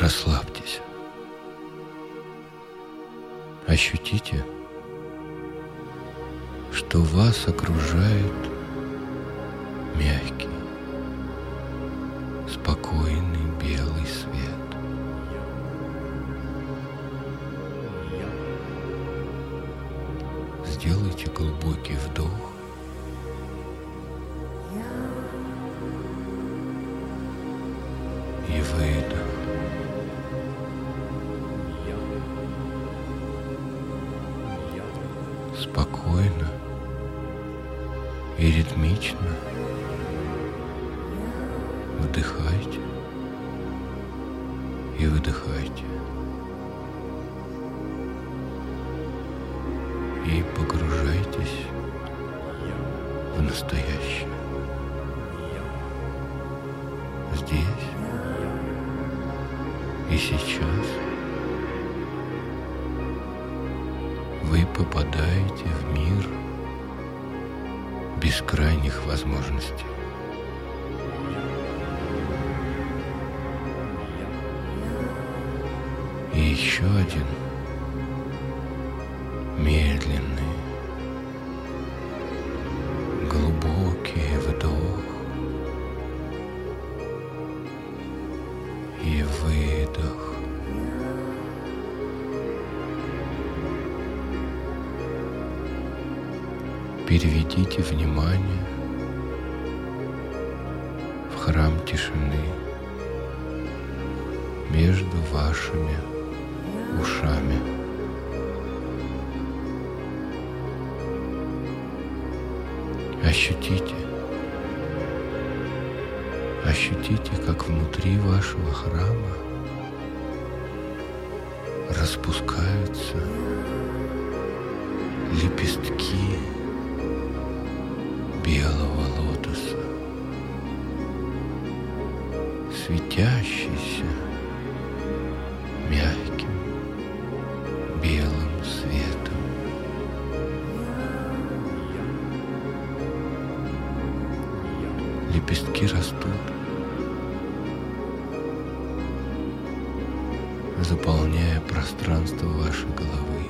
Расслабьтесь. Ощутите, что вас окружает Сделайте глубокий вдох и выдох. Спокойно и ритмично вдыхайте и выдыхайте. Погружайтесь в настоящее. Здесь и сейчас вы попадаете в мир бескрайних возможностей. И еще один выдох. Переведите внимание в храм тишины между вашими ушами. Ощутите, ощутите, как внутри вашего храма распускаются лепестки белого лотоса, светящийся мягким пространство вашей головы.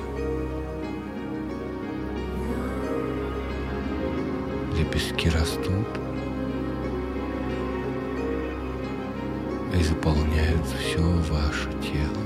Лепестки растут и заполняют все ваше тело.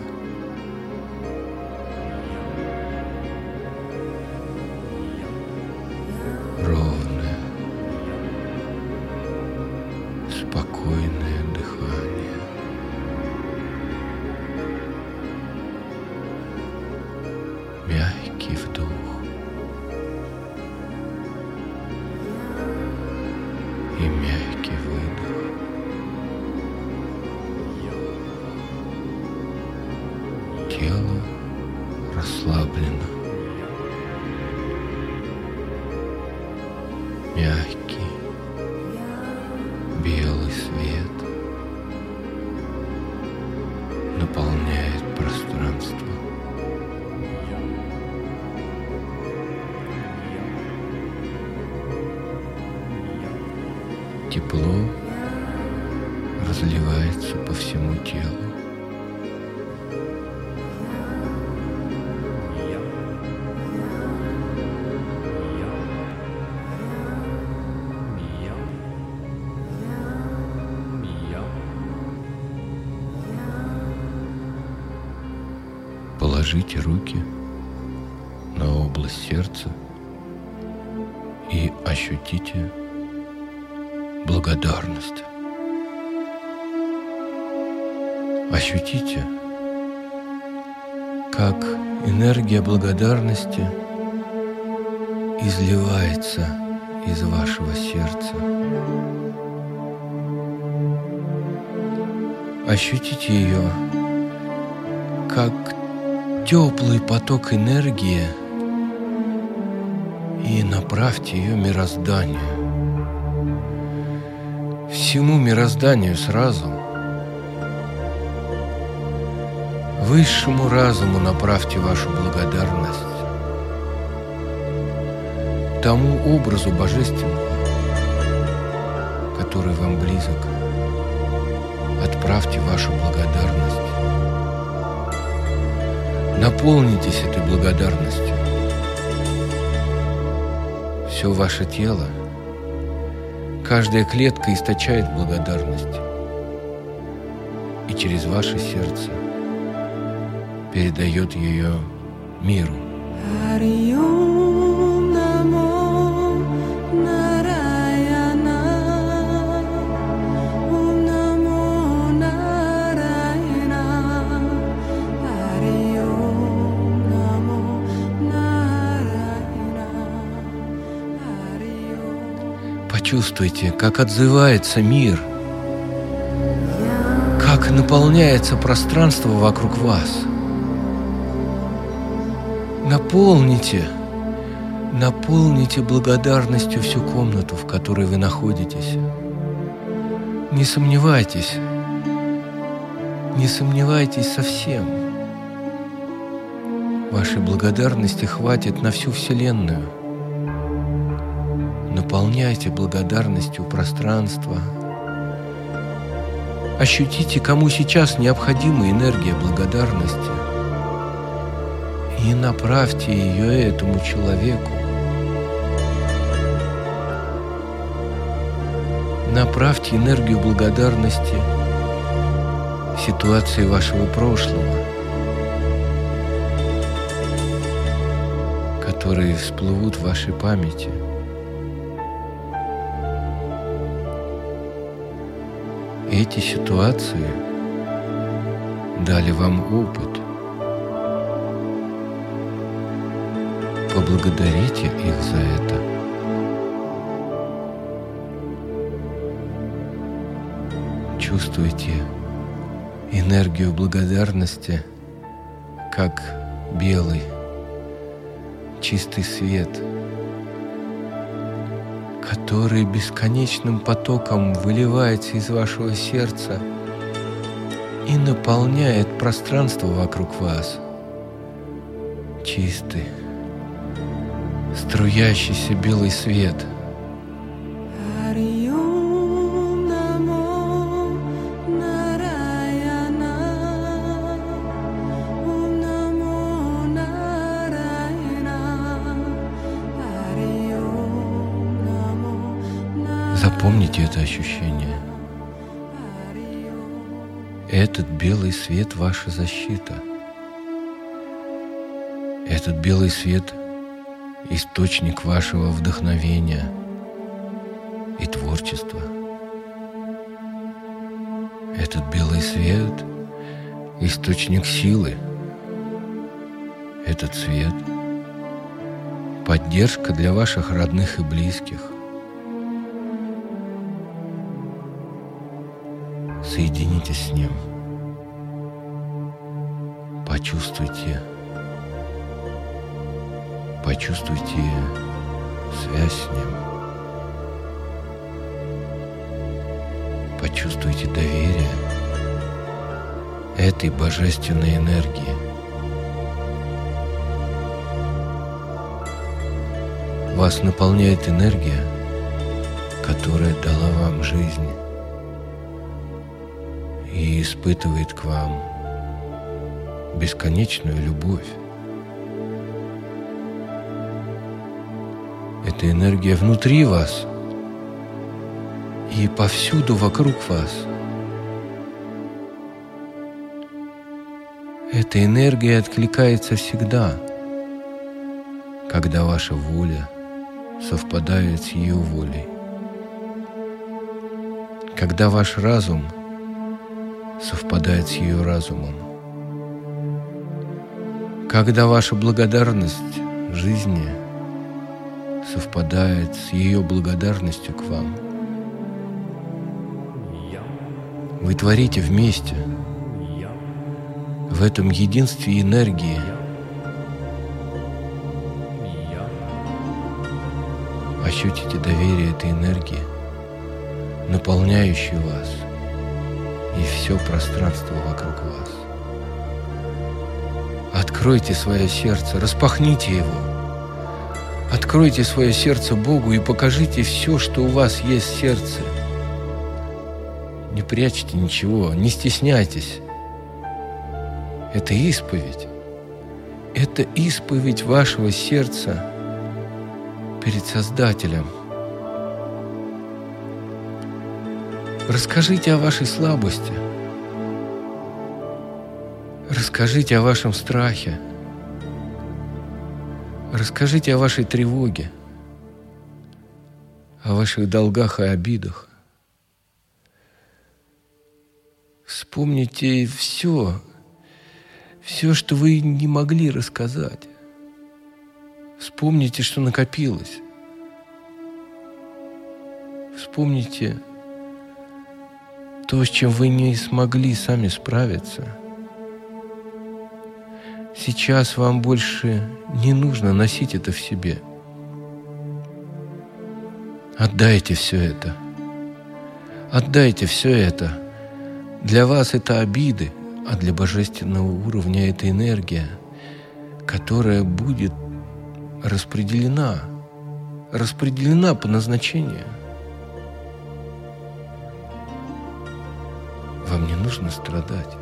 И Тепло разливается по всему телу. Положите руки на область сердца и ощутите благодарность. Ощутите, как энергия благодарности изливается из вашего сердца. Ощутите ее как теплый поток энергии и направьте ее мирозданию. Всему мирозданию сразу. Высшему разуму направьте вашу благодарность, тому образу божественного, который вам близок. Отправьте вашу благодарность. Наполнитесь этой благодарностью. Все ваше тело, каждая клетка источает благодарность. И через ваше сердце передает ее миру. Hariom Почувствуйте, как отзывается мир, как наполняется пространство вокруг вас. Наполните, наполните благодарностью всю комнату, в которой вы находитесь. Не сомневайтесь, не сомневайтесь совсем. Вашей благодарности хватит на всю Вселенную. Наполняйте благодарностью пространство. Ощутите, кому сейчас необходима энергия благодарности и направьте ее этому человеку. Направьте энергию благодарности ситуации вашего прошлого, которые всплывут в вашей памяти. Эти ситуации дали вам опыт. Поблагодарите их за это. Чувствуйте энергию благодарности, как белый, чистый свет, который бесконечным потоком выливается из вашего сердца и наполняет пространство вокруг вас. Чистый, струящийся белый свет. Запомните это ощущение. Этот белый свет – ваша защита. Этот белый свет – источник вашего вдохновения и творчества. Этот белый свет – источник силы. Этот свет – поддержка для ваших родных и близких. Соединитесь с ним. Почувствуйте, почувствуйте связь с ним. Почувствуйте доверие этой божественной энергии. Вас наполняет энергия, которая дала вам жизнь и испытывает к вам бесконечную любовь. Эта энергия внутри вас и повсюду вокруг вас. Эта энергия откликается всегда, когда ваша воля совпадает с ее волей. Когда ваш разум совпадает с ее разумом. Когда ваша благодарность жизни совпадает с ее благодарностью к вам. Вы творите вместе, в этом единстве энергии. Ощутите доверие этой энергии, наполняющей вас и все пространство вокруг вас. Откройте свое сердце, распахните его. Откройте свое сердце Богу и покажите все, что у вас есть в сердце. Не прячьте ничего, не стесняйтесь. Это исповедь. Это исповедь вашего сердца перед Создателем. Расскажите о вашей слабости. Расскажите о вашем страхе. Расскажите о вашей тревоге, о ваших долгах и обидах. Вспомните все, все, что вы не могли рассказать. Вспомните, что накопилось. Вспомните то, с чем вы не смогли сами справиться. Сейчас вам больше не нужно носить это в себе. Отдайте все это. Отдайте все это. Для вас это обиды, а для божественного уровня это энергия, которая будет распределена, распределена по назначению. Вам не нужно страдать.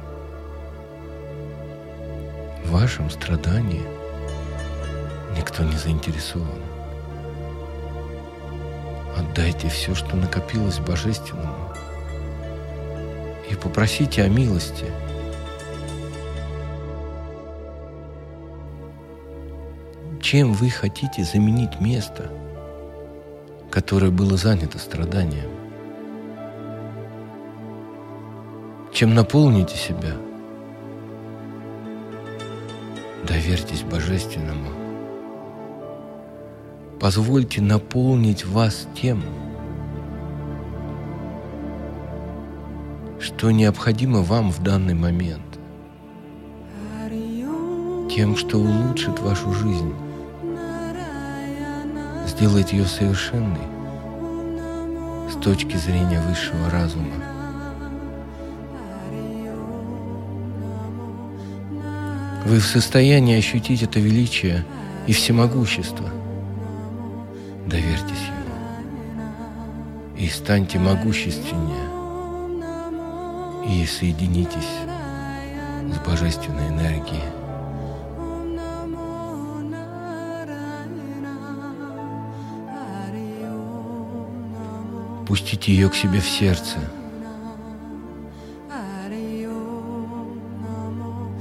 В вашем страдании никто не заинтересован. Отдайте все, что накопилось Божественному, и попросите о милости. Чем вы хотите заменить место, которое было занято страданием? Чем наполните себя? Доверьтесь Божественному. Позвольте наполнить вас тем, что необходимо вам в данный момент, тем, что улучшит вашу жизнь, сделает ее совершенной с точки зрения высшего разума. Вы в состоянии ощутить это величие и всемогущество. Доверьтесь ему и станьте могущественнее и соединитесь с божественной энергией. Пустите ее к себе в сердце.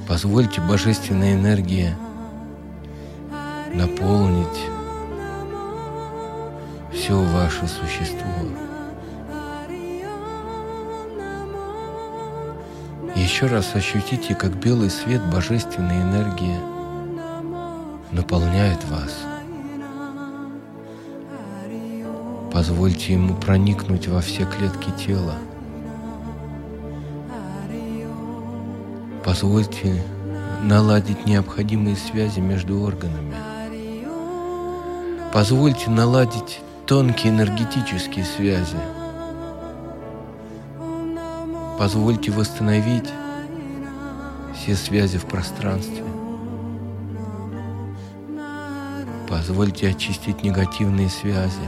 Позвольте божественной энергии наполнить все ваше существо. Еще раз ощутите, как белый свет божественной энергии наполняет вас. Позвольте ему проникнуть во все клетки тела. Позвольте наладить необходимые связи между органами. Позвольте наладить тонкие энергетические связи. Позвольте восстановить все связи в пространстве. Позвольте очистить негативные связи,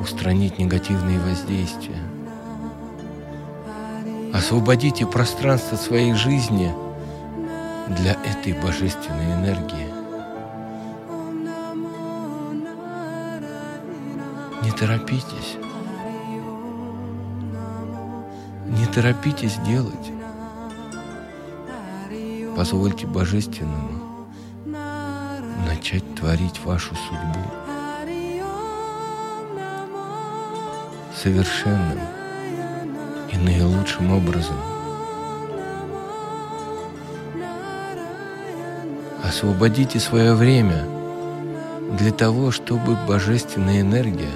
устранить негативные воздействия. Освободите пространство своей жизни для этой божественной энергии. Не торопитесь. Не торопитесь делать. Позвольте Божественному начать творить вашу судьбу совершенным и наилучшим образом. Освободите свое время для того, чтобы божественная энергия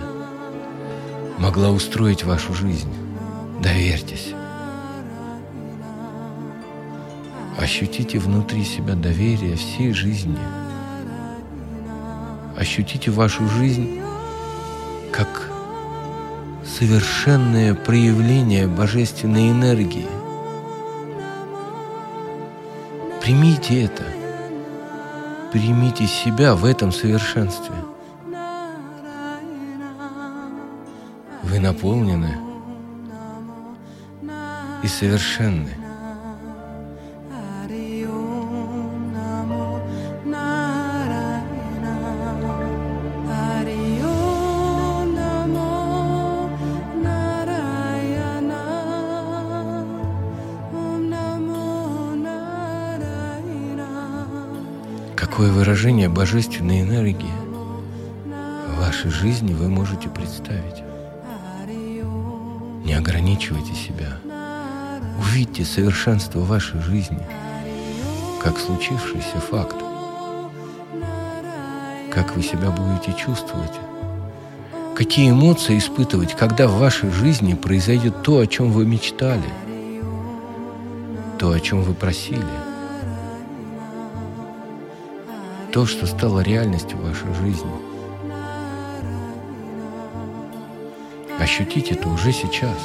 могла устроить вашу жизнь. Доверьтесь. Ощутите внутри себя доверие всей жизни. Ощутите вашу жизнь как совершенное проявление божественной энергии. Примите это. Примите себя в этом совершенстве. Вы наполнены и совершенны. Божественной энергии в вашей жизни вы можете представить? Не ограничивайте себя. Увидьте совершенство вашей жизни как случившийся факт. Как вы себя будете чувствовать? Какие эмоции испытывать, когда в вашей жизни произойдет то, о чем вы мечтали? То, о чем вы просили? То, что стало реальностью вашей жизни? Ощутите это уже сейчас.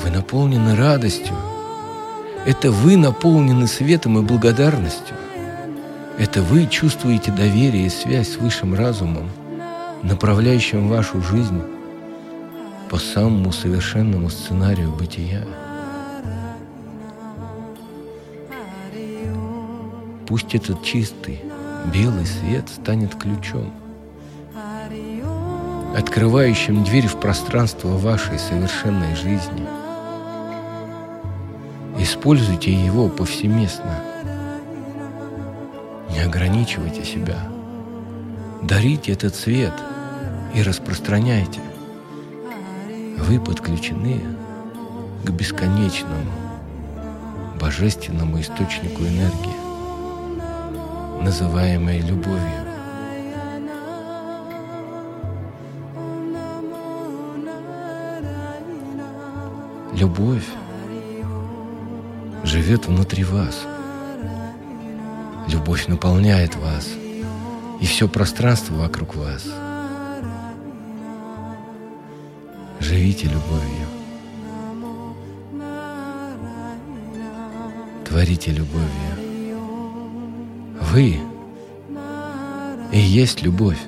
Вы наполнены радостью. Это вы наполнены светом и благодарностью. Это вы чувствуете доверие и связь с высшим разумом, направляющим вашу жизнь по самому совершенному сценарию бытия. Пусть этот чистый, белый свет станет ключом, открывающим дверь в пространство вашей совершенной жизни. Используйте его повсеместно. Не ограничивайте себя. Дарите этот свет и распространяйте. Вы подключены к бесконечному, божественному источнику энергии, называемой любовью. Любовь живет внутри вас. Любовь наполняет вас и все пространство вокруг вас. Живите любовью. Творите любовью. Вы и есть любовь.